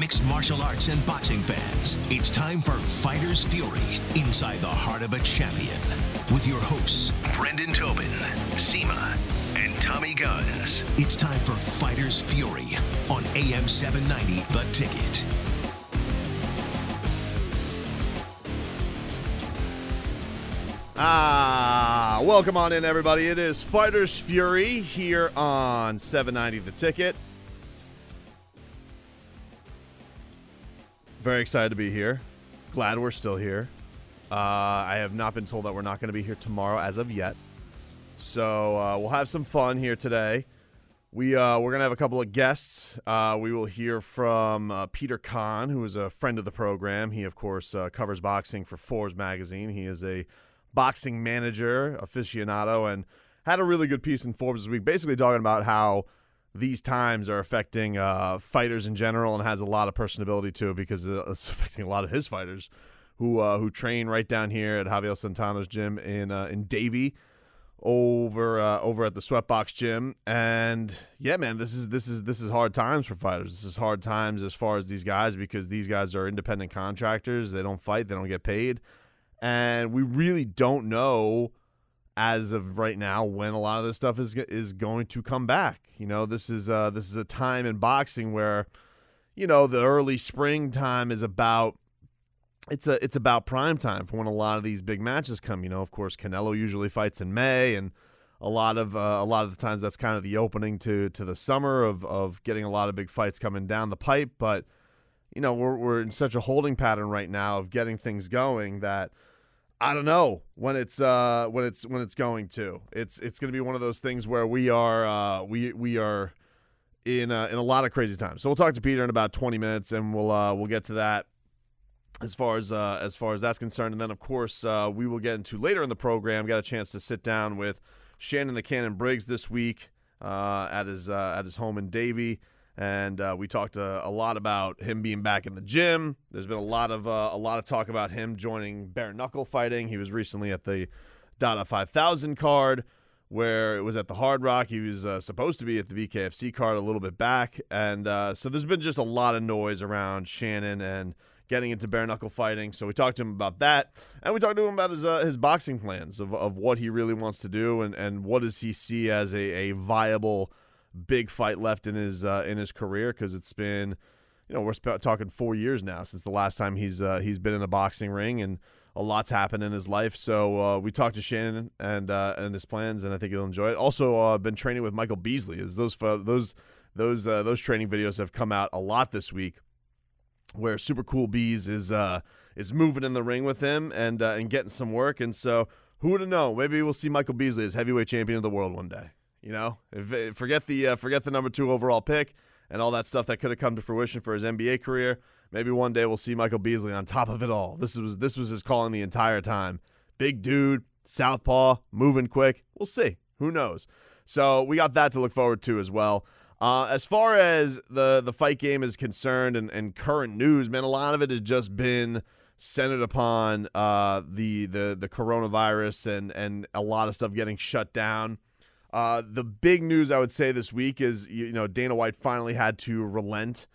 Mixed martial arts and boxing fans, it's time for Fighter's Fury inside the heart of a champion with your hosts, Brendan Tobin, Seema, and Tommy Guns. It's time for Fighter's Fury on AM 790, The Ticket. Ah, welcome on in, everybody. It is Fighters Fury here on 790 The Ticket. Very excited to be here. Glad we're still here. Uh, I have not been told that we're not going to be here tomorrow as of yet. So uh, we'll have some fun here today. We uh, we're gonna have a couple of guests. Uh, we will hear from uh, Peter Kahn, who is a friend of the program. He of course uh, covers boxing for Forbes magazine. He is a boxing manager aficionado and had a really good piece in Forbes this week, basically talking about how these times are affecting uh, fighters in general and has a lot of personability to it because it's affecting a lot of his fighters who uh, who train right down here at Javier Santana's gym in uh, in Davie over uh, over at the Sweatbox gym. And yeah man this is this is this is hard times for fighters. This is hard times as far as these guys because these guys are independent contractors. They don't fight. They don't get paid. And we really don't know as of right now when a lot of this stuff is is going to come back. You know, this is uh this is a time in boxing where you know, the early springtime is about it's a it's about prime time for when a lot of these big matches come, you know. Of course, Canelo usually fights in May and a lot of uh, a lot of the times that's kind of the opening to to the summer of of getting a lot of big fights coming down the pipe, but you know, we're we're in such a holding pattern right now of getting things going that I don't know when it's uh when it's when it's going to. It's it's going to be one of those things where we are uh we we are in uh, in a lot of crazy times. So we'll talk to Peter in about 20 minutes and we'll uh we'll get to that as far as uh as far as that's concerned and then of course uh we will get into later in the program got a chance to sit down with Shannon the Cannon Briggs this week uh at his uh at his home in Davie and uh, we talked uh, a lot about him being back in the gym. There's been a lot of uh, a lot of talk about him joining bare knuckle fighting. He was recently at the Dada 5000 card, where it was at the Hard Rock. He was uh, supposed to be at the BKFC card a little bit back, and uh, so there's been just a lot of noise around Shannon and getting into bare knuckle fighting. So we talked to him about that, and we talked to him about his uh, his boxing plans of, of what he really wants to do and and what does he see as a, a viable big fight left in his uh, in his career because it's been, you know, we're sp- talking four years now since the last time he's uh, he's been in a boxing ring and a lot's happened in his life. So uh, we talked to Shannon and uh, and his plans, and I think you'll enjoy it. Also, uh, been training with Michael Beasley. As those those those uh, those training videos have come out a lot this week, where Super Cool Bees is is moving in the ring with him and and getting some work. And so who would have known? Maybe we'll see Michael Beasley as heavyweight champion of the world one day. You know, if, forget the uh, forget the number two overall pick and all that stuff that could have come to fruition for his NBA career. Maybe one day we'll see Michael Beasley on top of it all. This was this was his calling the entire time. Big dude, southpaw, moving quick. We'll see. Who knows? So we got that to look forward to as well. Uh, as far as the the fight game is concerned and, and current news, man, a lot of it has just been centered upon uh, the the the coronavirus and and a lot of stuff getting shut down. Uh, the big news I would say this week is you know Dana White finally had to relent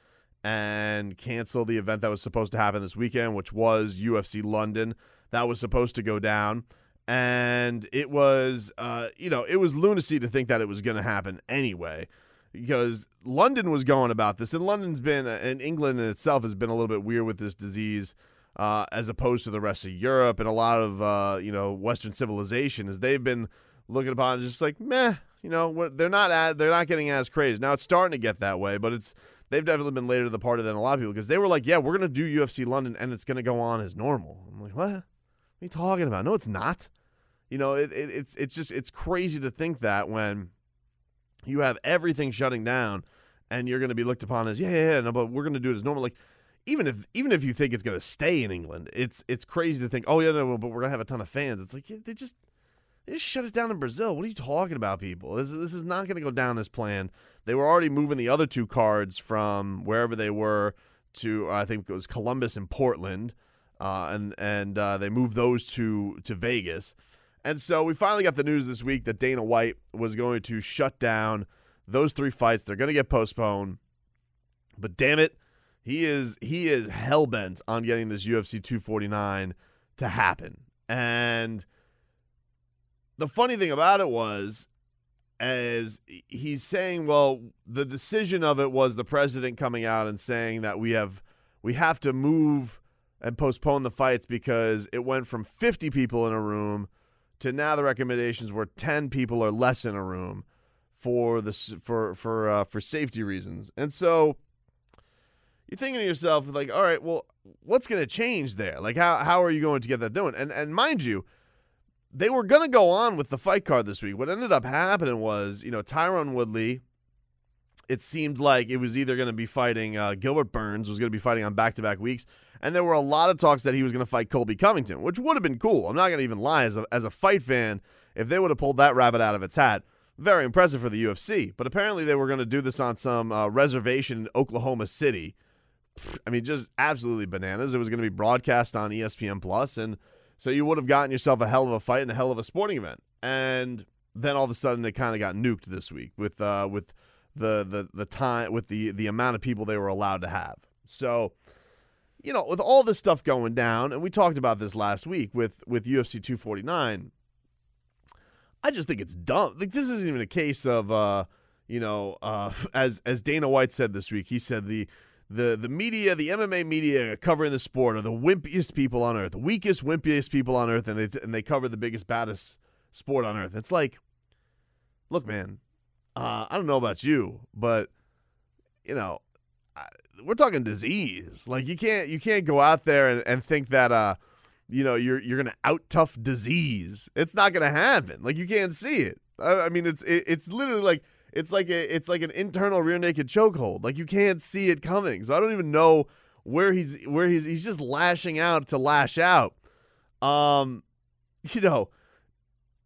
and cancel the event that was supposed to happen this weekend, which was UFC London. That was supposed to go down, and it was uh, you know it was lunacy to think that it was going to happen anyway. Because London was going about this, and London's been, and England in itself has been a little bit weird with this disease. Uh, as opposed to the rest of Europe and a lot of uh, you know Western civilization, as they've been looking upon it just like meh. You know, they're not ad, they're not getting as crazy now. It's starting to get that way, but it's they've definitely been later to the party than a lot of people because they were like, yeah, we're gonna do UFC London and it's gonna go on as normal. I'm like, what? What are you talking about? No, it's not. You know, it, it, it's it's just it's crazy to think that when you have everything shutting down and you're going to be looked upon as yeah yeah, yeah no, but we're going to do it as normal. Like even if even if you think it's going to stay in England, it's it's crazy to think oh yeah no, but we're going to have a ton of fans. It's like they just just shut it down in Brazil. What are you talking about, people? This, this is not going to go down as planned. They were already moving the other two cards from wherever they were to, I think it was Columbus and Portland, uh, and and uh, they moved those to to Vegas. And so we finally got the news this week that Dana White was going to shut down those three fights. They're going to get postponed. But damn it, He is he is hell bent on getting this UFC 249 to happen. And the funny thing about it was as he's saying, well, the decision of it was the president coming out and saying that we have we have to move and postpone the fights because it went from 50 people in a room to now the recommendations were 10 people or less in a room for this for for uh, for safety reasons. And so you're thinking to yourself like, all right, well, what's going to change there? Like how how are you going to get that done? And and mind you, they were going to go on with the fight card this week. What ended up happening was, you know, Tyron Woodley it seemed like it was either going to be fighting uh, Gilbert Burns was going to be fighting on back-to-back weeks, and there were a lot of talks that he was going to fight Colby Covington, which would have been cool. I'm not going to even lie as a, as a fight fan if they would have pulled that rabbit out of its hat. Very impressive for the UFC, but apparently they were going to do this on some uh, reservation in Oklahoma City. I mean, just absolutely bananas. It was going to be broadcast on ESPN Plus, and so you would have gotten yourself a hell of a fight and a hell of a sporting event. And then all of a sudden, it kind of got nuked this week with uh, with the the the time with the the amount of people they were allowed to have. So, you know, with all this stuff going down, and we talked about this last week with with UFC 249. I just think it's dumb. Like this isn't even a case of uh, you know, uh, as as Dana White said this week. He said the the the media, the MMA media covering the sport are the wimpiest people on earth, the weakest, wimpiest people on earth, and they and they cover the biggest, baddest sport on earth. It's like, look, man, uh, I don't know about you, but you know, I, we're talking disease. Like you can't you can't go out there and, and think that uh, you know, you're you're gonna out tough disease. It's not gonna happen. Like you can't see it. I, I mean, it's it, it's literally like it's like a it's like an internal rear naked chokehold. Like you can't see it coming. So I don't even know where he's where he's he's just lashing out to lash out. Um, you know,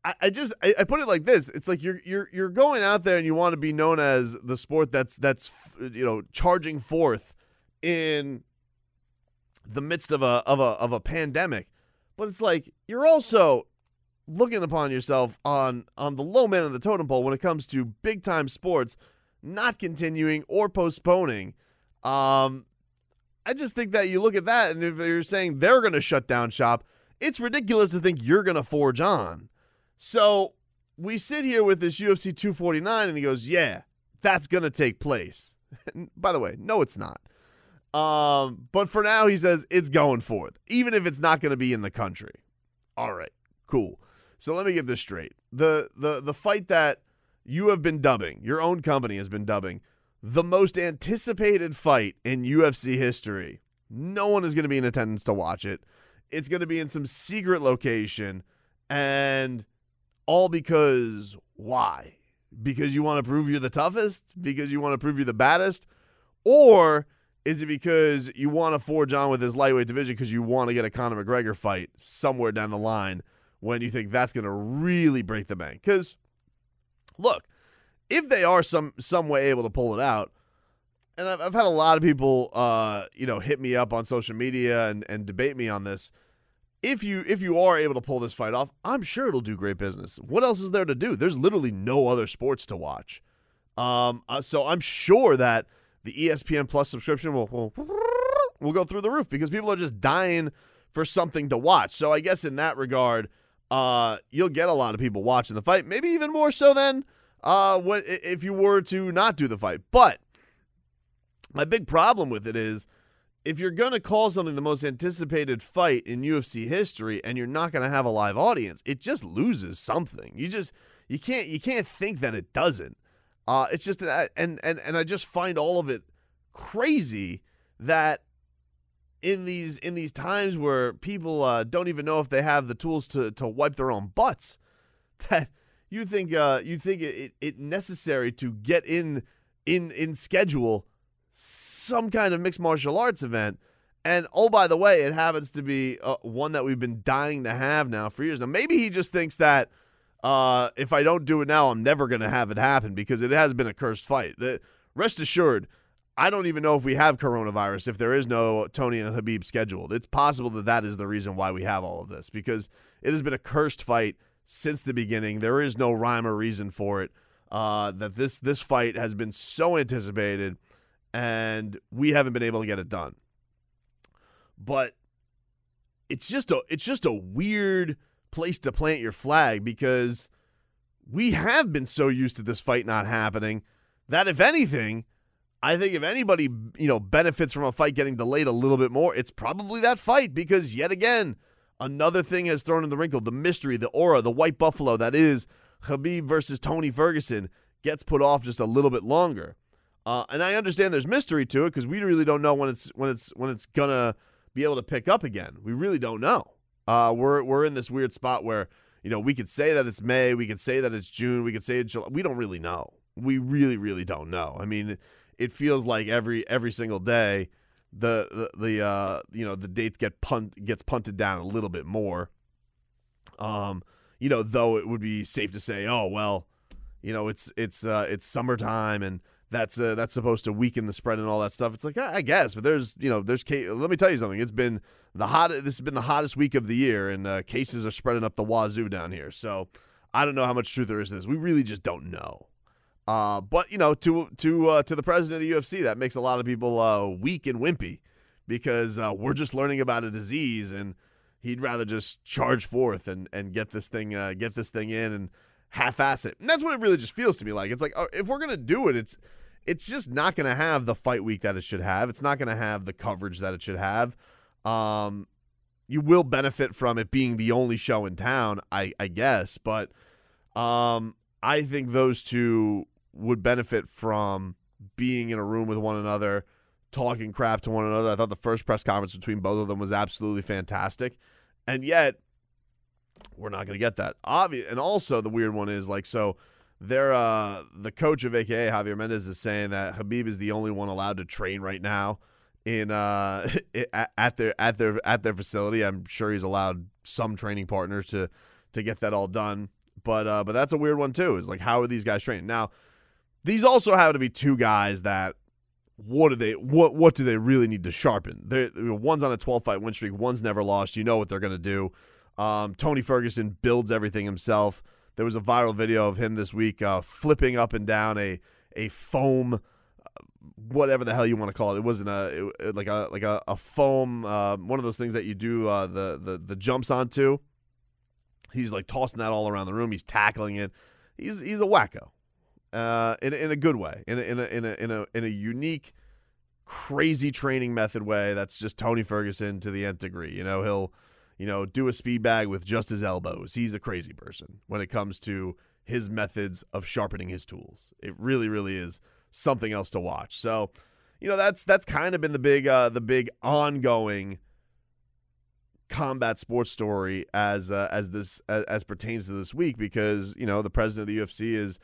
I, I just I, I, put it like this: it's like you're you're you're going out there and you want to be known as the sport that's that's you know charging forth in the midst of a of a of a pandemic, but it's like you're also looking upon yourself on on the low man of the totem pole when it comes to big time sports not continuing or postponing. Um, I just think that you look at that and if you're saying they're going to shut down shop, it's ridiculous to think you're going to forge on. So we sit here with this UFC 249, and he goes, "Yeah, that's gonna take place." By the way, no, it's not. Um, but for now, he says it's going forth, even if it's not going to be in the country. All right, cool. So let me get this straight: the the the fight that you have been dubbing, your own company has been dubbing, the most anticipated fight in UFC history. No one is going to be in attendance to watch it. It's going to be in some secret location, and all because why? Because you want to prove you're the toughest? Because you want to prove you're the baddest? Or is it because you want to forge on with this lightweight division because you want to get a Conor McGregor fight somewhere down the line when you think that's going to really break the bank? Because look, if they are some some way able to pull it out, and I've, I've had a lot of people, uh, you know, hit me up on social media and, and debate me on this if you if you are able to pull this fight off, I'm sure it'll do great business. What else is there to do? There's literally no other sports to watch. Um, uh, so I'm sure that the ESPN Plus subscription will, will will go through the roof because people are just dying for something to watch. So I guess in that regard, uh, you'll get a lot of people watching the fight, maybe even more so than uh, when if you were to not do the fight. But my big problem with it is if you're going to call something the most anticipated fight in UFC history and you're not going to have a live audience, it just loses something. You just you can't you can't think that it doesn't. Uh, it's just and and and I just find all of it crazy that in these in these times where people uh, don't even know if they have the tools to to wipe their own butts, that you think uh, you think it, it necessary to get in in in schedule some kind of mixed martial arts event. And oh, by the way, it happens to be uh, one that we've been dying to have now for years. Now, maybe he just thinks that uh, if I don't do it now, I'm never going to have it happen because it has been a cursed fight. The, rest assured, I don't even know if we have coronavirus if there is no Tony and Khabib scheduled. It's possible that that is the reason why we have all of this because it has been a cursed fight since the beginning. There is no rhyme or reason for it. Uh, that this this fight has been so anticipated and we haven't been able to get it done. But it's just a it's just a weird place to plant your flag because we have been so used to this fight not happening that if anything, I think if anybody, you know, benefits from a fight getting delayed a little bit more, it's probably that fight because yet again, another thing has thrown in the wrinkle, the mystery, the aura, the white buffalo that is Khabib versus Tony Ferguson gets put off just a little bit longer. Uh, and I understand there's mystery to it because we really don't know when it's when it's when it's gonna be able to pick up again. We really don't know. Uh, we're we're in this weird spot where you know we could say that it's May, we could say that it's June, we could say it's July. We don't really know. We really really don't know. I mean, it feels like every every single day the the, the uh, you know the dates get punt gets punted down a little bit more. Um, you know, though it would be safe to say, oh well, you know, it's it's uh, it's summertime and that's uh, that's supposed to weaken the spread and all that stuff. It's like I guess, but there's you know there's let me tell you something. It's been the hot. This has been the hottest week of the year, and uh, cases are spreading up the wazoo down here. So I don't know how much truth there is to this. We really just don't know. Uh, but you know, to to uh, to the president of the UFC, that makes a lot of people uh, weak and wimpy because uh, we're just learning about a disease, and he'd rather just charge forth and and get this thing uh, get this thing in and half-ass it. And that's what it really just feels to me like. It's like oh, if we're gonna do it, it's it's just not to have the fight week that it should have. It's not to have the coverage that it should have. Um, you will benefit from it being the only show in town, I, I guess, but um, I think those two would benefit from being in a room with one another, talking crap to one another. I thought the first press conference between both of them was absolutely fantastic, and yet we're not going to get that. Obvious, and also the weird one is like so they're uh, the coach of AKA Javier Mendez is saying that Khabib is the only one allowed to train right now in uh, at their at their at their facility. I'm sure he's allowed some training partners to to get that all done. But uh, but that's a weird one too. Is like how are these guys training now? These also have to be two guys that what do they what what do they really need to sharpen? They one's on a 12 fight win streak, one's never lost. You know what they're gonna do. Um, Tony Ferguson builds everything himself. There was a viral video of him this week uh, flipping up and down a a foam, uh, whatever the hell you want to call it. It wasn't a it, like a like a, a foam uh, one of those things that you do uh, the the the jumps onto. He's like tossing that all around the room. He's tackling it. He's he's a wacko, uh, in in a good way, in a, in a in a in a in a unique, crazy training method way. That's just Tony Ferguson to the nth degree. You know he'll you know, do a speed bag with just his elbows. He's a crazy person when it comes to his methods of sharpening his tools. It really, really is something else to watch. So, you know, that's that's kind of been the big uh, the big ongoing combat sports story as uh, as this as, as, pertains to this week because you know the president of the UFC is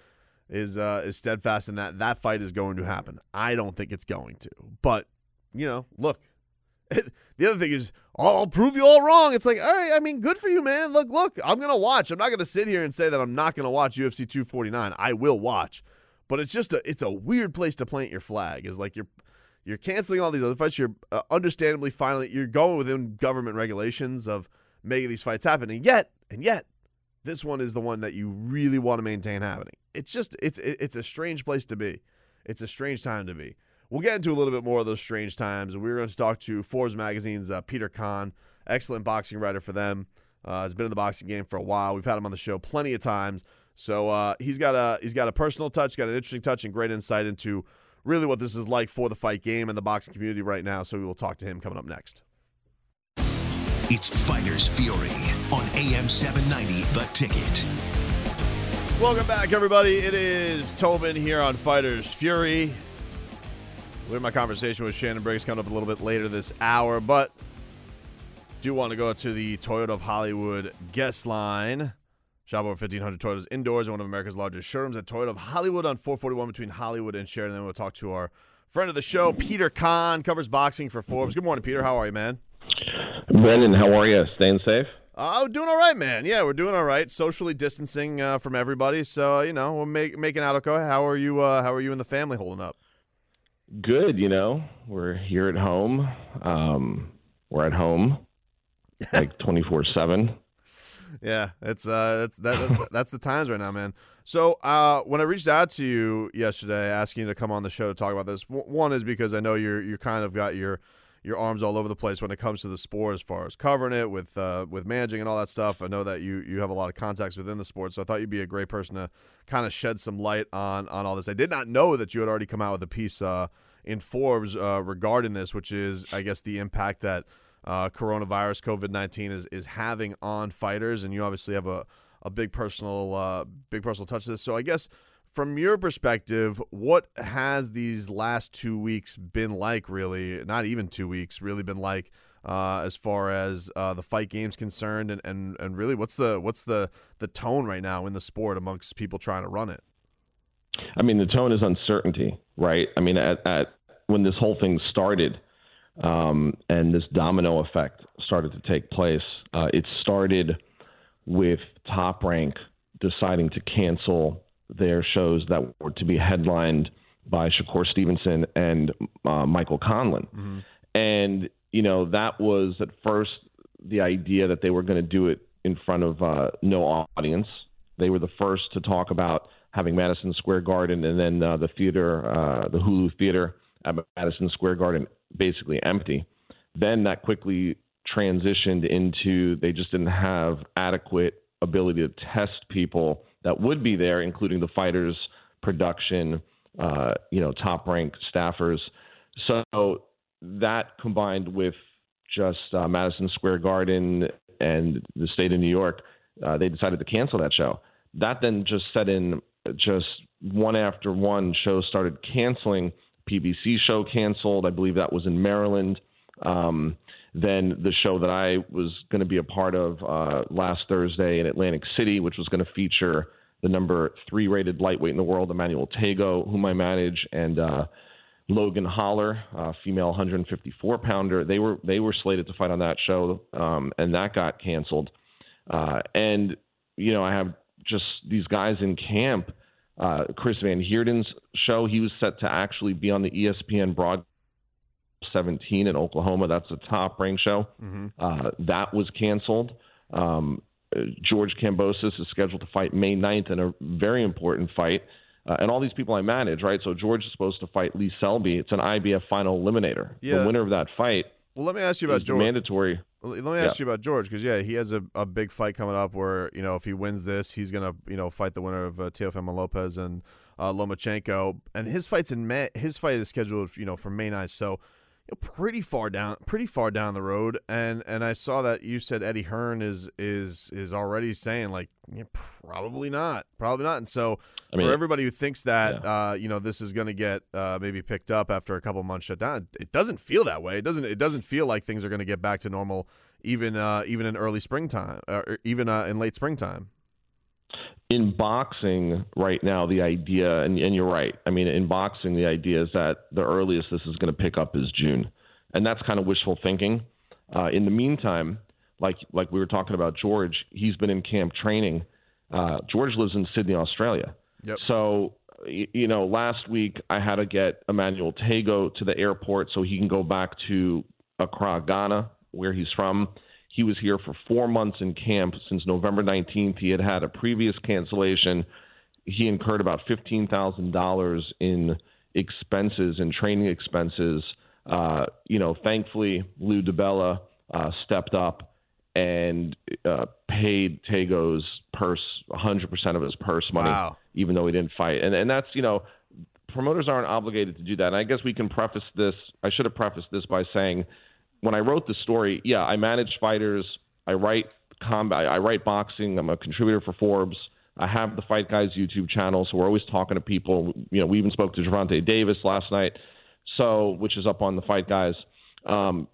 is uh, is steadfast in that that fight is going to happen. I don't think it's going to, but you know, look, the other thing is, I'll prove you all wrong. It's like, all right, I mean, good for you, man. Look, look, I'm gonna watch. I'm not gonna sit here and say that I'm not gonna watch UFC 249. I will watch, but it's just a it's a weird place to plant your flag. Is like you're you're canceling all these other fights. You're uh, understandably finally you're going within government regulations of making these fights happen, and yet and yet this one is the one that you really want to maintain happening. It's just it's it's a strange place to be. It's a strange time to be. We'll get into a little bit more of those strange times. We're going to talk to Forbes Magazine's uh, Peter Kahn, excellent boxing writer for them. Uh, has been in the boxing game for a while. We've had him on the show plenty of times. So uh, he's got a he's got a personal touch, got an interesting touch, and great insight into really what this is like for the fight game and the boxing community right now. So we will talk to him coming up next. It's Fighters Fury on AM 790, The Ticket. Welcome back, everybody. It is Tobin here on Fighters Fury. We'll hear my conversation with Shannon Briggs coming up a little bit later this hour, but do want to go to the Toyota of Hollywood guest line. Shop over 1,500 Toyotas indoors in one of America's largest showrooms at Toyota of Hollywood on 441 between Hollywood and Sheridan. Then we'll talk to our friend of the show, Peter Kahn, covers boxing for Forbes. Good morning, Peter. How are you, man? Brendan, how are you? Staying safe? Oh, doing all right, man. Yeah, we're doing all right. Socially distancing uh, from everybody, so you know we're make, making out okay. How are you? Uh, how are you and the family holding up? Good, you know. We're here at home. Um, we're at home like 24 7. yeah, it's uh, that's that, that's the times right now, man. So uh, when I reached out to you yesterday, asking you to come on the show to talk about this, one is because I know you're you kind of got your your arms all over the place when it comes to the sport as far as covering it with uh, with managing and all that stuff. I know that you you have a lot of contacts within the sport, so I thought you'd be a great person to kind of shed some light on on all this. I did not know that you had already come out with a piece uh, in Forbes uh, regarding this, which is I guess the impact that uh, coronavirus COVID nineteen is is having on fighters, and you obviously have a a big personal uh, big personal touch to this. So I guess from your perspective, what has these last two weeks been like? Really, not even two weeks, really been like uh, as far as uh, the fight game's concerned, and, and and really, what's the what's the the tone right now in the sport amongst people trying to run it? I mean, the tone is uncertainty, right? I mean, at, at when this whole thing started, um, and this domino effect started to take place, uh, it started with Top Rank deciding to cancel their shows that were to be headlined by Shakur Stevenson and uh, Michael Conlan. Mm-hmm. And, you know, that was at first the idea that they were going to do it in front of uh, no audience. They were the first to talk about having Madison Square Garden and then uh, the theater, uh, the Hulu Theater at Madison Square Garden, basically empty. Then that quickly transitioned into they just didn't have adequate ability to test people that would be there, including the fighters, production, uh, you know, top rank staffers. So that combined with just uh, Madison Square Garden and the state of New York, uh, they decided to cancel that show. That then just set in just one after one shows started canceling. PBC show canceled. I believe that was in Maryland. Um, then the show that I was going to be a part of uh, last Thursday in Atlantic City, which was going to feature the number three rated lightweight in the world, Emmanuel Tagoe, whom I manage, and uh, Logan Holler, uh, female 154 pounder. They were they were slated to fight on that show, um, and that got canceled. Uh, and you know, I have just these guys in camp. Uh, Chris Van Heerden's show, he was set to actually be on the ESPN broadcast 17 in Oklahoma. That's a top rank show. Mm-hmm. Uh, that was canceled. Um, George Kambosos is scheduled to fight May 9th in a very important fight. Uh, and all these people I manage, right? So George is supposed to fight Lee Selby. It's an IBF final eliminator. Yeah. The winner of that fight. Well, let me ask you about George. Mandatory. Let me ask yeah. you about George because yeah, he has a, a big fight coming up where you know if he wins this, he's gonna you know fight the winner of uh, Teofimo Lopez and uh, Lomachenko, and his fights in May. His fight is scheduled you know for May 9th. So pretty far down, pretty far down the road. And and I saw that you said Eddie Hearn is is is already saying like yeah, probably not, probably not. And so I mean, for everybody who thinks that yeah. uh, you know this is going to get uh, maybe picked up after a couple months shut down, it doesn't feel that way. It doesn't. It doesn't feel like things are going to get back to normal even uh, even in early springtime, uh, or even uh, in late springtime in boxing right now, the idea, and, and, you're right. I mean, in boxing, the idea is that the earliest this is going to pick up is June, and that's kind of wishful thinking. Uh, in the meantime, like like we were talking about George, he's been in camp training. Uh, George lives in Sydney, Australia. Yep. So, you know, last week I had to get Emmanuel Tagoe to the airport so he can go back to Accra, Ghana, where he's from. He was here for four months in camp since November 19th. He had had a previous cancellation. He incurred about $15,000 in expenses and training expenses. Uh, you know, thankfully, Lou DiBella uh, stepped up and uh, paid Tagoe's purse 100% of his purse money, wow. even though he didn't fight. And and that's you know, promoters aren't obligated to do that. And I guess we can preface this. I should have prefaced this by saying when I wrote the story, yeah, I manage fighters. I write combat. I write boxing. I'm a contributor for Forbes. I have the Fight Guys YouTube channel, so we're always talking to people. You know, we even spoke to Gervonta Davis last night, so which is up on the Fight Guys. Um,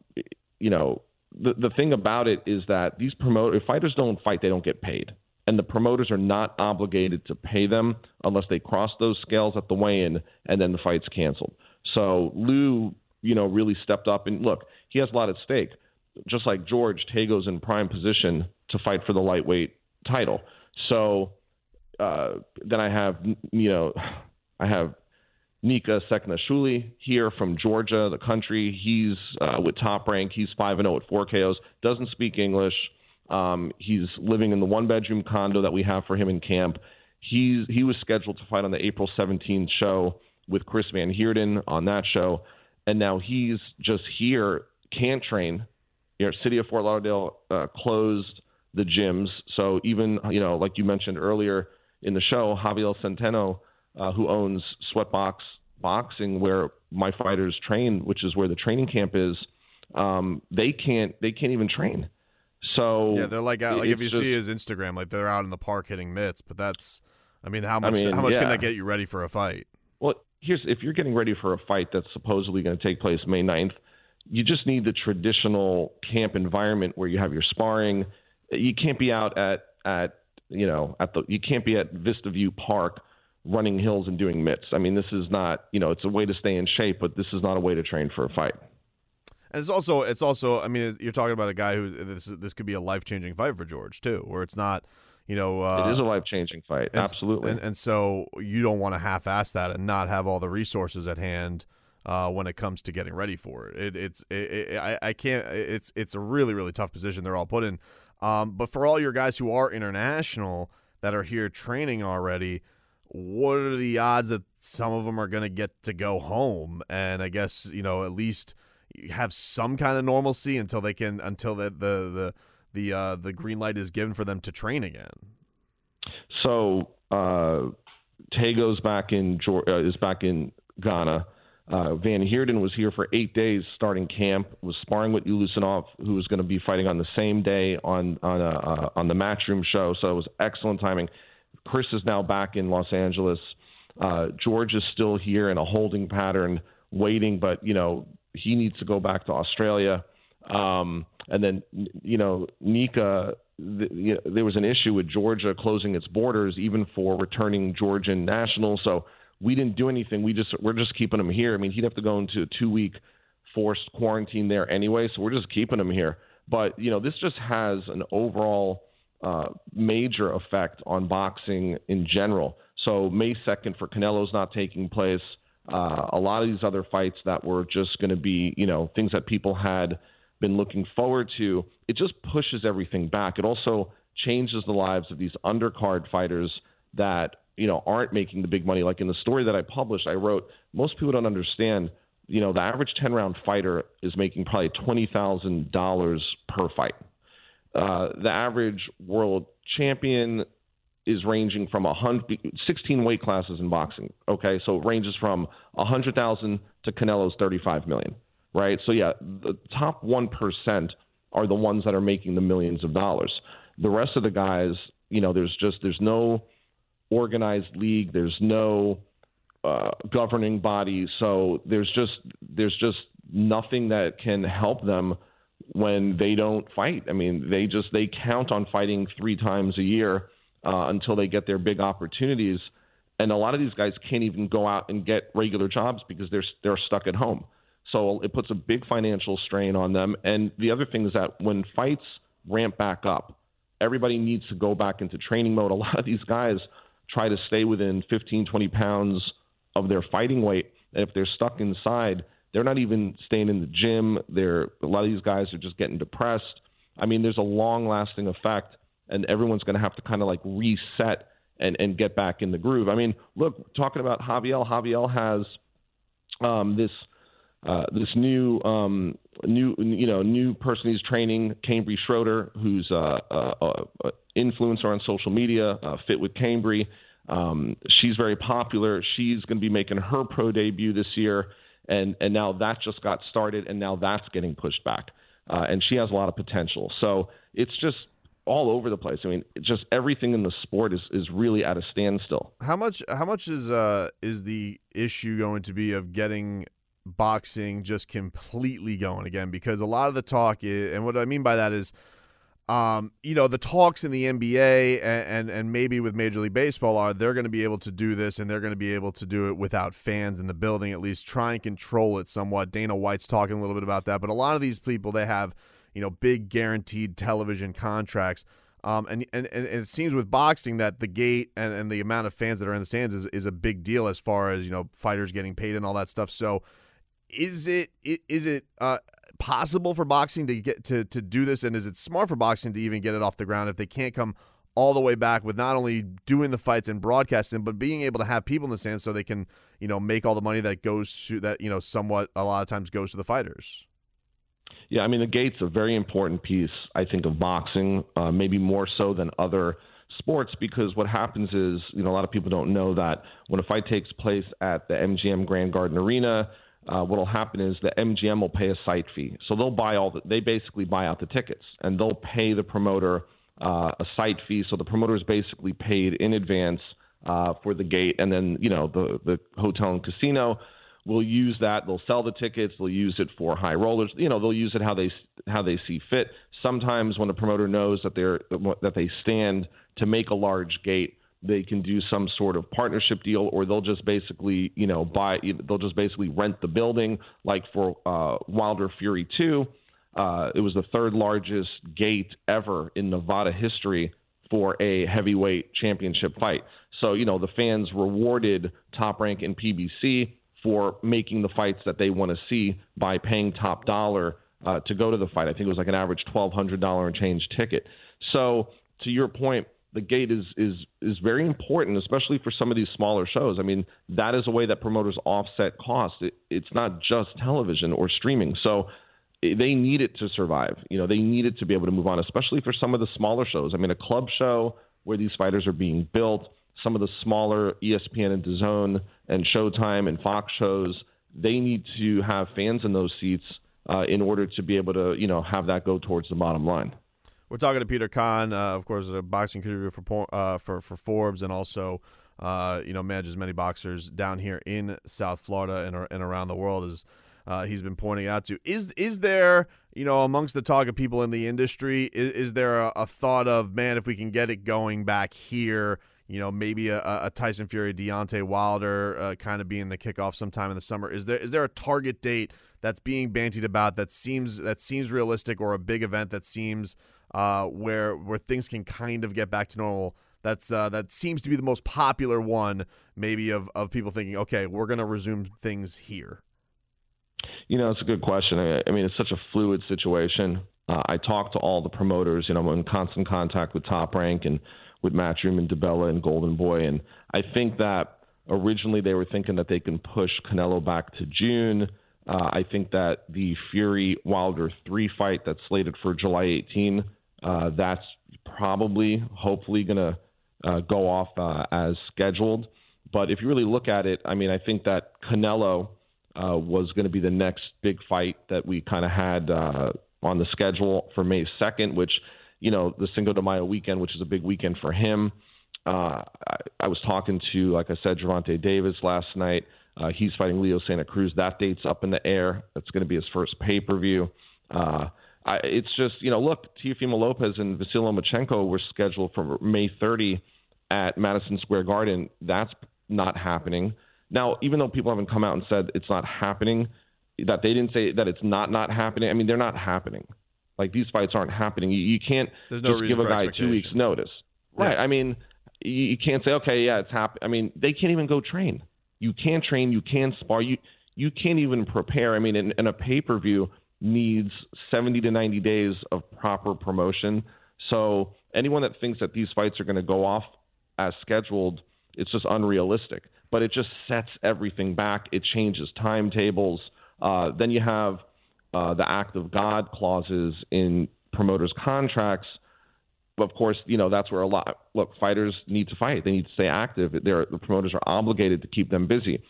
you know, the the thing about it is that these promoter if fighters don't fight, they don't get paid, and the promoters are not obligated to pay them unless they cross those scales at the weigh-in, and then the fight's canceled. So Lou, you know, really stepped up and look he has a lot at stake. Just like George, Tagoe's in prime position to fight for the lightweight title. So uh, then I have, you know, I have Nika Seknashuli here from Georgia, the country. He's uh, with Top Rank. He's 5 and 0 at 4 KOs. Doesn't speak English. Um, he's living in the one bedroom condo that we have for him in camp. He's he was scheduled to fight on the April 17th show with Chris Van Heerden on that show, and now he's just here, can't train. You know, City of Fort Lauderdale uh, closed the gyms, so even you know, like you mentioned earlier in the show, Javier Centeno, uh, who owns Sweatbox Boxing, where my fighters train, which is where the training camp is, um, they can't they can't even train. So yeah, they're like out, like if you just, see his Instagram, like they're out in the park hitting mitts. But that's, I mean, how much I mean, how much yeah. can that get you ready for a fight? Here's if you're getting ready for a fight that's supposedly going to take place May 9th, you just need the traditional camp environment where you have your sparring. You can't be out at at you know at the you can't be at Vista View Park running hills and doing mitts. I mean, this is not you know it's a way to stay in shape, but this is not a way to train for a fight. And it's also it's also I mean you're talking about a guy who this this could be a life changing fight for George too, where it's not you know uh, it is a life changing fight and, absolutely and, and, so you don't want to half ass that and not have all the resources at hand uh, when it comes to getting ready for it. it it's it, it, I, I can't it's it's a really really tough position they're all put in. Um, but for all your guys who are international that are here training already, what are the odds that some of them are going to get to go home? And I guess you know at least have some kind of normalcy until they can until the the the the uh, the green light is given for them to train again. So uh, Tagoe's back in uh, is back in Ghana. Uh, Van Heerden was here for eight days starting camp. Was sparring with Ulusanov, who was going to be fighting on the same day on on a, uh, on the Matchroom show. So it was excellent timing. Chris is now back in Los Angeles. Uh, George is still here in a holding pattern, waiting. But you know, he needs to go back to Australia. Um, and then, you know, Nika, the, you know, there was an issue with Georgia closing its borders even for returning Georgian nationals. So we didn't do anything. We just we're just keeping him here. I mean, he'd have to go into a two week forced quarantine there anyway. So we're just keeping him here. But you know, this just has an overall uh, major effect on boxing in general. So May second for Canelo's not taking place uh, a lot of these other fights that were just going to be, you know, things that people had been looking forward to, it just pushes everything back. It also changes the lives of these undercard fighters that, you know, aren't making the big money. Like in the story that I published, I wrote, most people don't understand, you know, the average 10 round fighter is making probably $20,000 per fight. Uh, the average world champion is ranging from a hundred, 16 weight classes in boxing. Okay, so it ranges from a hundred thousand to Canelo's 35 million. Right. So yeah, the top one percent are the ones that are making the millions of dollars. The rest of the guys, you know, there's just there's no organized league. There's no uh, governing body. So there's just there's just nothing that can help them when they don't fight. I mean, they just they count on fighting three times a year uh, until they get their big opportunities. And a lot of these guys can't even go out and get regular jobs because they're they're stuck at home. So it puts a big financial strain on them. And the other thing is that when fights ramp back up, everybody needs to go back into training mode. A lot of these guys try to stay within 15, 20 pounds of their fighting weight. And if they're stuck inside, they're not even staying in the gym. They're a lot of these guys are just getting depressed. I mean, there's a long lasting effect and everyone's going to have to kind of like reset and and get back in the groove. I mean, look, talking about Javier, Javier has um, this. Uh, this new, um, new, you know, new person he's training, Cambry Schroeder, who's a, a, a influencer on social media, uh, fit with Cambry. Um, she's very popular. She's going to be making her pro debut this year, and and now that just got started, and now that's getting pushed back. Uh, and she has a lot of potential. So it's just all over the place. I mean, just everything in the sport is, is really at a standstill. How much how much is uh is the issue going to be of getting boxing just completely going again? Because a lot of the talk is, and what I mean by that is um, you know, the talks in the NBA and, and, and maybe with Major League Baseball are they're going to be able to do this and they're going to be able to do it without fans in the building, at least try and control it somewhat. Dana White's talking a little bit about that, but a lot of these people they have you know, big guaranteed television contracts. Um, and, and, and it seems with boxing that the gate and, and the amount of fans that are in the stands is, is a big deal as far as, you know, fighters getting paid and all that stuff. So is it is it uh, possible for boxing to get to to do this, and is it smart for boxing to even get it off the ground if they can't come all the way back with not only doing the fights and broadcasting, but being able to have people in the stands so they can you know make all the money that goes to that you know somewhat a lot of times goes to the fighters. Yeah, I mean the gate's a very important piece, I think, of boxing, uh, maybe more so than other sports because what happens is, you know, a lot of people don't know that when a fight takes place at the MGM Grand Garden Arena, uh, what will happen is the MGM will pay a site fee. So they'll buy all the, they basically buy out the tickets and they'll pay the promoter uh, a site fee. So the promoter is basically paid in advance uh, for the gate, and then you know the the hotel and casino will use that. They'll sell the tickets. They'll use it for high rollers. You know, they'll use it how they how they see fit. Sometimes when a promoter knows that they're that they stand to make a large gate, they can do some sort of partnership deal, or they'll just basically, you know, buy. They'll just basically rent the building, like for uh, Wilder Fury Two. Uh, it was the third largest gate ever in Nevada history for a heavyweight championship fight. So, you know, the fans rewarded Top Rank and PBC for making the fights that they want to see by paying top dollar uh, to go to the fight. I think it was like an average $1,200 and change ticket. So, to your point, the gate is is is very important, especially for some of these smaller shows. I mean, that is a way that promoters offset costs. It, it's not just television or streaming. So they need it to survive. You know, they need it to be able to move on, especially for some of the smaller shows. I mean, a club show where these fighters are being built, some of the smaller ESPN and DAZN and Showtime and Fox shows, they need to have fans in those seats uh, in order to be able to, you know, have that go towards the bottom line. We're talking to Peter Kahn, uh, of course, a boxing contributor for uh, for for Forbes, and also uh, you know manages many boxers down here in South Florida and, and around the world. Is uh, he's been pointing out to is is there you know amongst the talk of people in the industry is, is there a, a, thought of man if we can get it going back here you know maybe a, a Tyson Fury Deontay Wilder uh, kind of being the kickoff sometime in the summer is there is there a target date that's being bantied about that seems that seems realistic or a big event that seems uh, where where things can kind of get back to normal. That's uh, that seems to be the most popular one, maybe of of people thinking, okay, we're going to resume things here. You know, it's a good question. I, mean, it's such a fluid situation. Uh, I talk to all the promoters. You know, I'm in constant contact with Top Rank and with Matchroom and DiBella and Golden Boy, and I think that originally they were thinking that they can push Canelo back to June. Uh, I think that the Fury Wilder three fight that's slated for July 18 uh, that's probably, hopefully, going to uh, go off uh, as scheduled. But if you really look at it, I mean, I think that Canelo uh, was going to be the next big fight that we kind of had uh, on the schedule for May 2nd, which, you know, the Cinco de Mayo weekend, which is a big weekend for him. Uh, I, I was talking to, like I said, Gervonta Davis last night. Uh, he's fighting Leo Santa Cruz. That date's up in the air. That's going to be his first pay per view. Uh, I, it's just you know look, Teofimo Lopez and Vasily Lomachenko were scheduled for May 30 at Madison Square Garden. That's not happening. Now, even though people haven't come out and said it's not happening, that they didn't say that it's not not happening. I mean, they're not happening. Like these fights aren't happening. You, you can't no just give a guy two weeks notice, yeah. right? I mean, you, you can't say okay, yeah, it's happening. I mean, they can't even go train. You can't train. You can't spar. You you can't even prepare. I mean, in, in a pay per view needs 70 to 90 days of proper promotion. So anyone that thinks that these fights are going to go off as scheduled, it's just unrealistic. But it just sets everything back. It changes timetables. Uh, then you have uh, the act of God clauses in promoters' contracts. Of course, you know that's where a lot. Look, fighters need to fight. They need to stay active. They're, the promoters are obligated to keep them busy.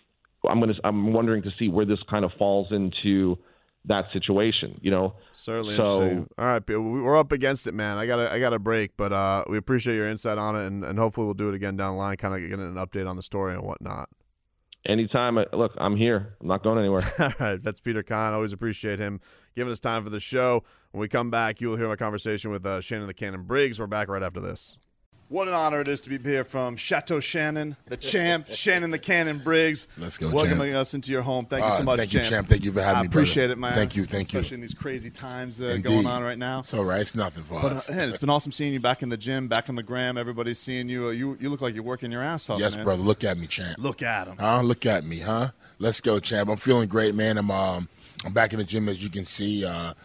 I'm going to. I'm wondering to see where this kind of falls into that situation, you know. Certainly. So, all right, we're up against it, man. I got I got a break, but uh, we appreciate your insight on it, and, and hopefully we'll do it again down the line, kind of getting an update on the story and whatnot. Anytime, look, I'm here. I'm not going anywhere. all right, that's Peter Kahn. Always appreciate him giving us time for the show. When we come back, you will hear my conversation with uh, Shannon the Cannon Briggs. We're back right after this. What an honor it is to be here from Chateau Shannon, the champ, Shannon the Cannon Briggs. Let's go, Welcoming champ. us into your home. Thank you so much, thank champ. you, champ. Thank you for having I me, brother. appreciate it, man. Thank you, thank you. Especially in these crazy times uh, going on right now. It's all right. It's nothing for But us. uh, man, it's been awesome seeing you back in the gym, back on the gram. Everybody's seeing you. Uh, you you look like you're working your ass off. yes, man. brother. Look at me, champ. Look at him. Huh? Look at me, huh? Let's go, champ. I'm feeling great, man. I'm um, I'm back in the gym, as you can see. Uh,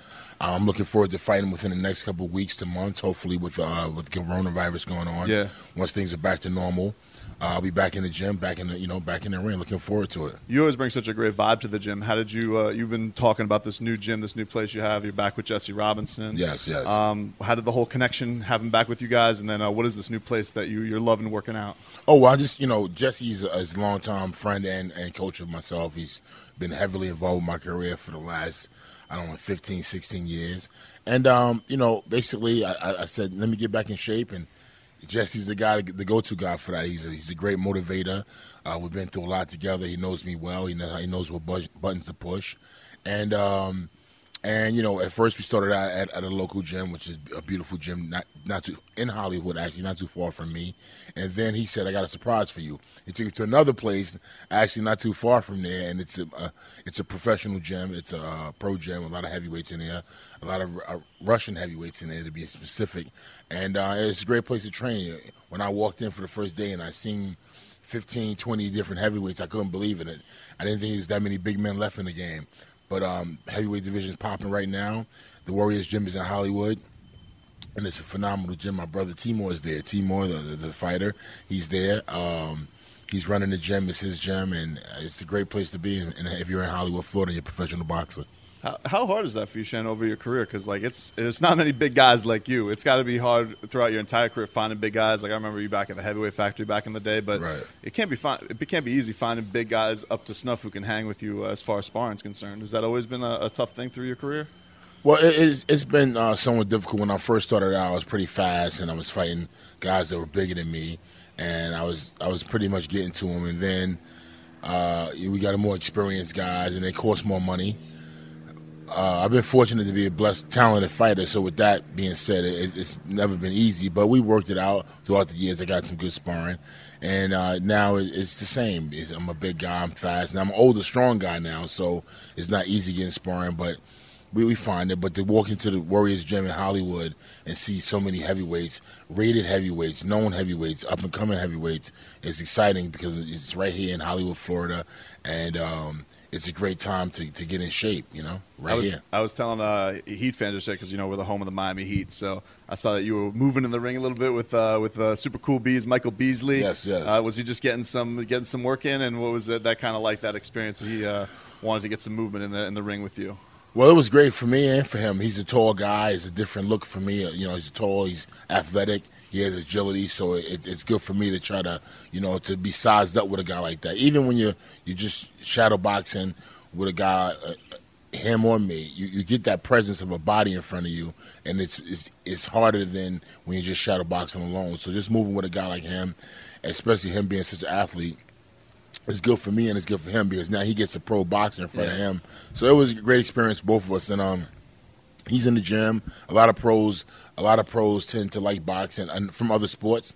I'm looking forward to fighting within the next couple of weeks to months. Hopefully, with uh, with coronavirus going on. Yeah. Once things are back to normal, uh, I'll be back in the gym, back in the you know, back in the ring. Looking forward to it. You always bring such a great vibe to the gym. How did you? Uh, you've been talking about this new gym, this new place you have. You're back with Jesse Robinson. Yes, yes. Um, how did the whole connection have him back with you guys? And then, uh, what is this new place that you you're loving working out? Oh well, I just you know Jesse's a, is a longtime friend and, and coach of myself. He's been heavily involved with my career for the last I don't know 15, 16 years. And um, you know, basically, I, I- said let me get back in shape, and Jesse's the guy, the go-to guy for that. He's a, he's a great motivator. Uh, we've been through a lot together. He knows me well. He knows he knows what buttons to push, and um, and you know, at first we started out at, at a local gym, which is a beautiful gym, not not too in Hollywood, actually, not too far from me. And then he said, "I got a surprise for you." He took me to another place, actually not too far from there, and it's a, a it's a professional gym. It's a uh, pro gym, a lot of heavyweights in there, a lot of uh, Russian heavyweights in there to be specific, and uh, it's a great place to train. When I walked in for the first day and I seen 15, 20 different heavyweights. I couldn't believe in it. I didn't think there's that many big men left in the game. But um, heavyweight division is popping right now. The Warriors gym is in Hollywood, and it's a phenomenal gym. My brother Timor is there. Timor, the, the, the fighter, he's there. Um, he's running the gym. It's his gym, and it's a great place to be. And, and if you're in Hollywood, Florida, you're a professional boxer. How, how hard is that for you, Shannon, over your career? Because like it's it's not many big guys like you. It's got to be hard throughout your entire career finding big guys. Like I remember you back at the heavyweight factory back in the day, but Right. it can't be fun, It can't be easy finding big guys up to snuff who can hang with you uh, as far as sparring's concerned. Has that always been a, a tough thing through your career? Well, it, it's, it's been uh, somewhat difficult. When I first started out, I was pretty fast, and I was fighting guys that were bigger than me, and I was I was pretty much getting to them. And then uh, we got more experienced guys, and they cost more money. Uh, I've been fortunate to be a blessed, talented fighter. So with that being said, it, it's never been easy, but we worked it out throughout the years. I got some good sparring, and uh, now it- it's the same. It's, I'm a big guy, I'm fast, and I'm an older, strong guy now. So it's not easy getting sparring, but we, we find it. But to walk into the Warriors gym in Hollywood and see so many heavyweights, rated heavyweights, known heavyweights, up and coming heavyweights, is exciting because it's right here in Hollywood, Florida, and um, it's a great time to, to get in shape. You know, right I was, here. I was telling uh, Heat fans just because you know we're the home of the Miami Heat, so I saw that you were moving in the ring a little bit with uh, with uh, Super Cool Beas, Michael Beasley. Yes, yes. Uh, was he just getting some getting some work in, and what was it, that kind of like that experience? He uh, wanted to get some movement in the in the ring with you. Well, it was great for me and for him. He's a tall guy. It's a different look for me. You know, he's tall. He's athletic. He has agility, so it, it's good for me to try to, you know, to be sized up with a guy like that. Even when you're you just shadow boxing with a guy, uh, him or me, you, you get that presence of a body in front of you, and it's it's it's harder than when you're just shadow boxing alone. So just moving with a guy like him, especially him being such an athlete, it's good for me and it's good for him because now he gets a pro boxer in front of him. So it was a great experience for both of us. And um, he's in the gym. A lot of pros, a lot of pros tend to like boxing and from other sports.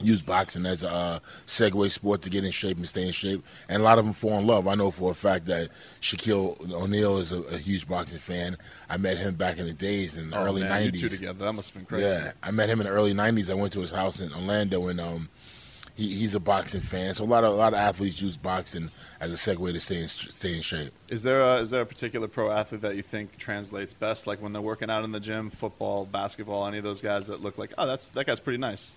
Use boxing as a uh, segue sport to get in shape and stay in shape, and a lot of them fall in love. I know for a fact that Shaquille O'Neal is a, a huge boxing fan. I met him back in the days in the early Oh, you '90s. two together, that must have been crazy. Yeah, I met him in the early '90s. I went to his house in Orlando, and um, he, he's a boxing fan. So a lot of a lot of athletes use boxing as a segue to stay in, stay in shape. Is there a, is there a particular pro athlete that you think translates best, like when they're working out in the gym, football, basketball, any of those guys that look like, oh, that's that guy's pretty nice.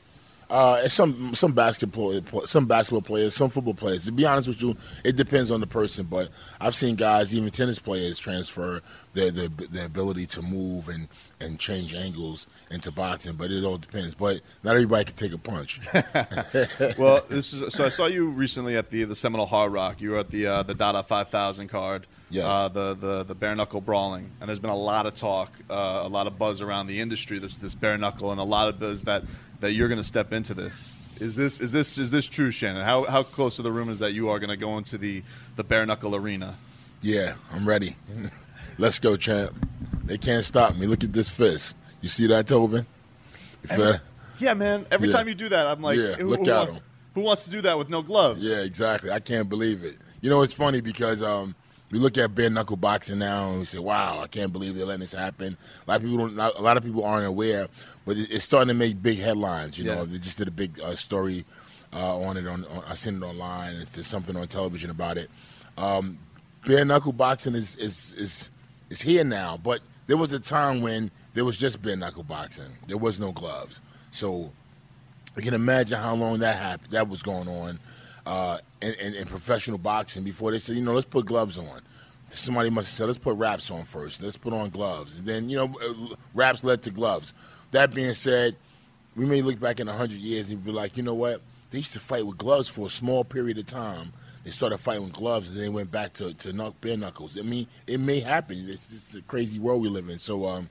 Uh, and some some basketball some basketball players, some football players. To be honest with you, it depends on the person. But I've seen guys, even tennis players, transfer their their, their ability to move and, and change angles into boxing. But it all depends. But not everybody can take a punch. well, this is so. I saw you recently at the the Seminole Hard Rock. You were at the uh, the Dada Five Thousand card. Yes. Uh, the the the bare knuckle brawling, and there's been a lot of talk, uh, a lot of buzz around the industry. This this bare knuckle, and a lot of buzz that that you're going to step into this. Is this is this is this true, Shannon? How how close are the rumors that you are going to go into the the bare knuckle arena? yeah, I'm ready. Let's go, champ. They can't stop me. Look at this fist. You see that, Tobin? You feel that? Yeah, man. Every Yeah. time you do that, I'm like, Yeah, who, look who at wa- him. Who wants to do that with no gloves? Yeah, exactly. I can't believe it. You know, it's funny because um, we look at bare knuckle boxing now and we say, "Wow, I can't believe they're letting this happen." A lot of people don't. A lot of people aren't aware, but it's starting to make big headlines. You know, Yeah. they just did a big uh, story uh, on it. On, on I seen it online. and There's something on television about it. Um, bare knuckle boxing is is is is here now, but there was a time when there was just bare knuckle boxing. There was no gloves, so you can imagine how long that happened. That was going on uh, in, in, in professional boxing before they said, you know, let's put gloves on. Somebody must have said, let's put wraps on first. Let's put on gloves, and then you know, uh, wraps led to gloves. That being said, we may look back in hundred years and be like, you know what? They used to fight with gloves for a small period of time. They started fighting with gloves, and then they went back to to knuck, bare knuckles. I mean, it may happen. It's just a crazy world we live in. So, um,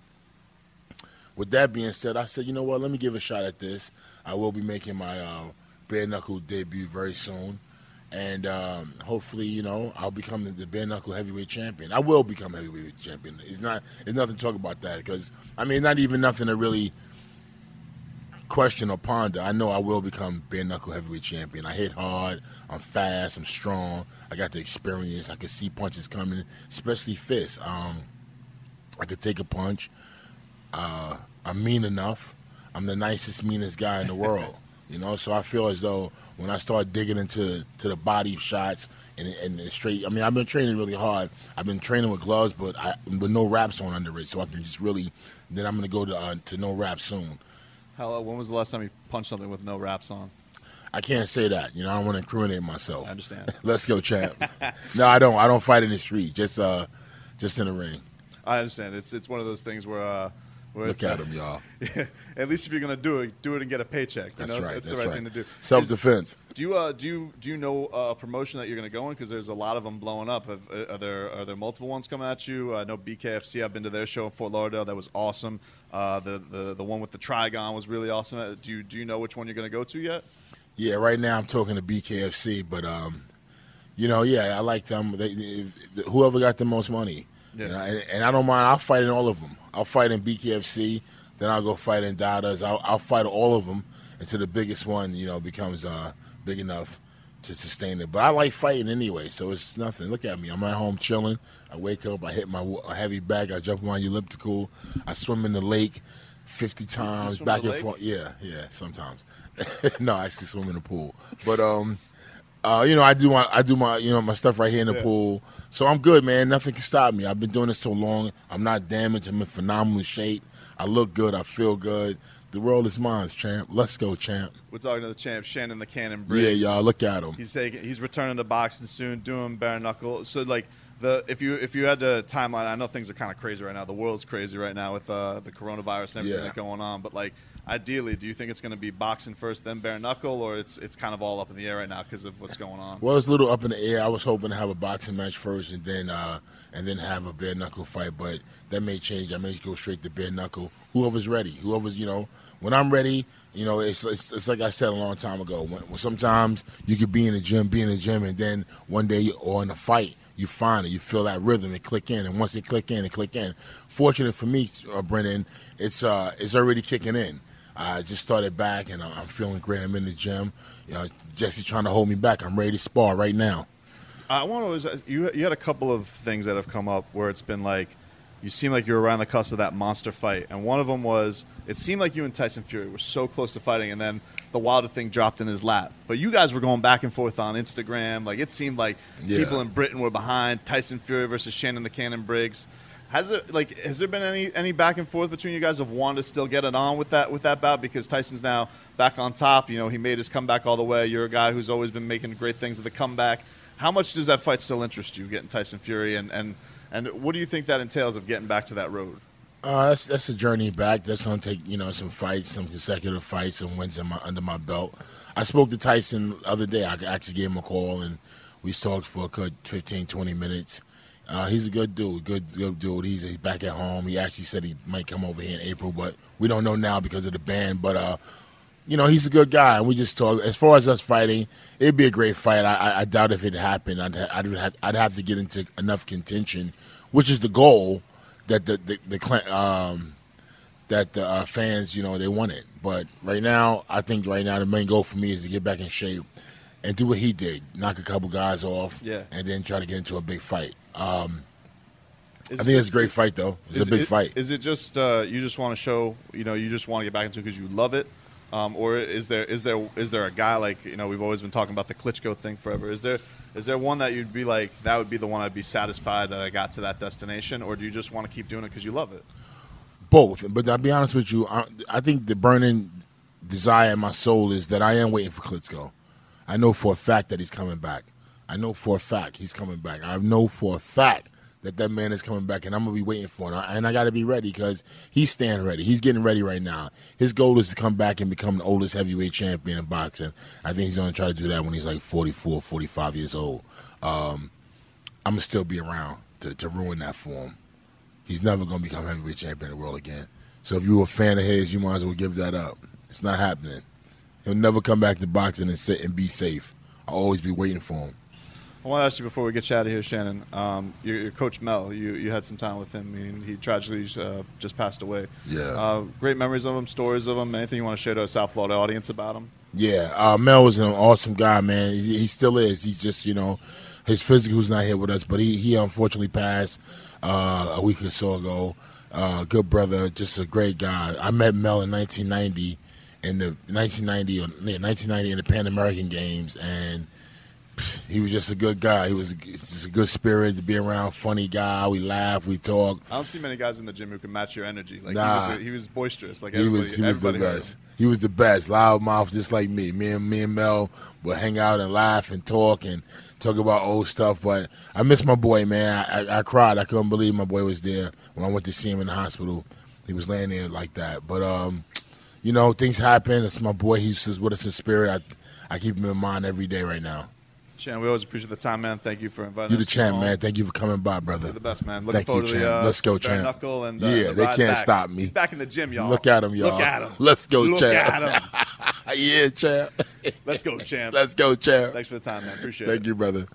with that being said, I said, you know what? Let me give a shot at this. I will be making my uh, bare knuckle debut very soon, and um, hopefully, you know, I'll become the, the bare knuckle heavyweight champion. I will become heavyweight champion. It's not. It's nothing to talk about that because I mean, not even nothing to really question or ponder. I know I will become bare knuckle heavyweight champion. I hit hard. I'm fast. I'm strong. I got the experience. I can see punches coming, especially fists. Um, I could take a punch. Uh, I'm mean enough. I'm the nicest, meanest guy in the world. You know, so I feel as though when I start digging into to the body shots and and straight, I mean, I've been training really hard. I've been training with gloves, but I with no wraps on under it, so I can just really. Then I'm gonna go to uh, to no wraps soon. How, when was the last time you punched something with no wraps on? I can't say that. You know, I don't want to incriminate myself. I understand. Let's go, champ. no, I don't. I don't fight in the street. Just uh, just in the ring. I understand. It's it's one of those things where uh, Look at uh, him, y'all. at least if you're gonna do it, do it and get a paycheck. You That's know? right. That's, That's the right, right. thing to do. Self defense. Do you uh, do you do you know uh, a promotion that you're going to go in? Because there's a lot of them blowing up. Have, uh, are there are there multiple ones coming at you? I know BKFC. I've been to their show in Fort Lauderdale. That was awesome. Uh, the, the the one with the Trigon was really awesome. Do you do you know which one you're going to go to yet? Yeah, right now I'm talking to BKFC, but um, you know, yeah, I like them. They, if, whoever got the most money, Yeah. You know, and, and I don't mind. I'll fight in all of them. I'll fight in BKFC, then I'll go fight in Dada's. I'll, I'll fight all of them until the biggest one, you know, becomes uh, big enough to sustain it. But I like fighting anyway, so it's nothing. Look at me. I'm at home chilling. I wake up. I hit my heavy bag. I jump on elliptical. I swim in the lake. 50 times back and forth. Yeah, yeah, sometimes. no, I actually swim in the pool. But um uh, you know, I do my I do my you know my stuff right here in the Yeah. pool, so I'm good, man. Nothing can stop me. I've been doing this so long. I'm not damaged. I'm in phenomenal shape. I look good. I feel good. The world is mine, champ. Let's go, champ. We're talking to the champ, Shannon the Cannon Briggs. Yeah, y'all. Look at him. He's taking. He's returning to boxing soon, doing bare knuckle. So like the if you if you had the timeline, I know things are kind of crazy right now. The world's crazy right now with uh, the coronavirus and everything Yeah. that's going on. But like ideally, do you think it's going to be boxing first, then bare knuckle, or it's it's kind of all up in the air right now because of what's going on? Well, it's a little up in the air. I was hoping to have a boxing match first, and then uh, and then have a bare knuckle fight. But that may change. I may go straight to bare knuckle. Whoever's ready. Whoever's you know. When I'm ready, you know, it's, it's, it's like I said a long time ago. When, when sometimes you could be in the gym, be in the gym, and then one day or in a fight, you find it, you feel that rhythm, it click in, and once it click in, it click in. Fortunate for me, uh, Brennan, it's uh, it's already kicking in. I just started back, and I'm feeling great. I'm in the gym. You know, Jesse's trying to hold me back. I'm ready to spar right now. I want to uh, you. You had a couple of things that have come up where it's been like you seem like you were around the cusp of that monster fight, and one of them was it seemed like you and Tyson Fury were so close to fighting, and then the Wilder thing dropped in his lap. But you guys were going back and forth on Instagram. Like it seemed like Yeah. people in Britain were behind Tyson Fury versus Shannon the Cannon Briggs. Has there like has there been any any back and forth between you guys of wanting to still get it on with that with that bout because Tyson's now back on top. You know he made his comeback all the way. You're a guy who's always been making great things at the comeback. How much does that fight still interest you, getting Tyson Fury, and and and what do you think that entails of getting back to that road? Uh, that's that's a journey back. That's gonna take you know some fights, some consecutive fights, some wins in my, under my belt. I spoke to Tyson the other day. I actually gave him a call and we talked for a good 15, 20 minutes. Uh, he's a good dude, good good dude. He's, he's back at home. He actually said he might come over here in April, but we don't know now because of the ban. But uh, you know, he's a good guy, and we just talk. As far as us fighting, it'd be a great fight. I, I, I doubt if it happened, I'd, ha- I'd have I'd have to get into enough contention, which is the goal that the the, the um, that the uh, fans, you know, they want it. But right now, I think right now the main goal for me is to get back in shape and do what he did, knock a couple guys off, Yeah. and then try to get into a big fight. Um, Is I think it's a great fight, though. It's is a big it- fight. Is it just uh, you just want to show you know you just want to get back into it because you love it, um, or is there is there is there a guy like you know we've always been talking about the Klitschko thing forever? Is there is there one that you'd be like that would be the one I'd be satisfied that I got to that destination, or do you just want to keep doing it because you love it? Both, but I'll be honest with you. I, I think the burning desire in my soul is that I am waiting for Klitschko. I know for a fact that he's coming back. I know for a fact he's coming back. I know for a fact that that man is coming back, and I'm gonna be waiting for him. And I got to be ready because he's staying ready. He's getting ready right now. His goal is to come back and become the oldest heavyweight champion in boxing. I think he's gonna try to do that when he's like 44, 45 years old. Um, I'm gonna still be around to, to ruin that for him. He's never gonna become heavyweight champion of the world again. So if you're a fan of his, you might as well give that up. It's not happening. He'll never come back to boxing and sit and be safe. I'll always be waiting for him. I want to ask you before we get you out of here, Shannon. Um, your, your coach Mel, you, you had some time with him. I mean, he tragically uh, just passed away. Yeah. Uh, great memories of him, stories of him. Anything you want to share to a South Florida audience about him? Yeah, uh, Mel was an awesome guy, man. He, he still is. He's just, you know, his physical's not here with us, but he, he unfortunately passed uh, a week or so ago. Uh, good brother, just a great guy. I met Mel in 1990 in the 1990 or yeah, 1990 in the Pan American Games, and he was just a good guy. He was just a good spirit to be around, funny guy. We laugh, we talk. I don't see many guys in the gym who can match your energy. Like Nah. he, was, he was boisterous. Like He was he was the best. He was the best. Loud mouth, just like me. Me and me and Mel would hang out and laugh and talk and talk about old stuff. But I miss my boy, man. I, I, I cried. I couldn't believe my boy was there when I went to see him in the hospital. He was laying there like that. But um, you know, things happen. It's my boy. He's just with us in spirit. I I keep him in mind every day right now. Shannon, we always appreciate the time, man. Thank you for inviting You the us. to champ, man. Thank you for coming by, brother. You're the best, man. Looking Thank you, champ. the, uh, Let's go, champ. Knuckle and, uh, Yeah, the they can't back. stop me. He's back in the gym, y'all. Look at him, y'all. Look at him. Let's go, Look champ. at him. yeah, champ. Let's go, champ. Let's go, champ. Thanks for the time, man. Appreciate it. Thank you, brother.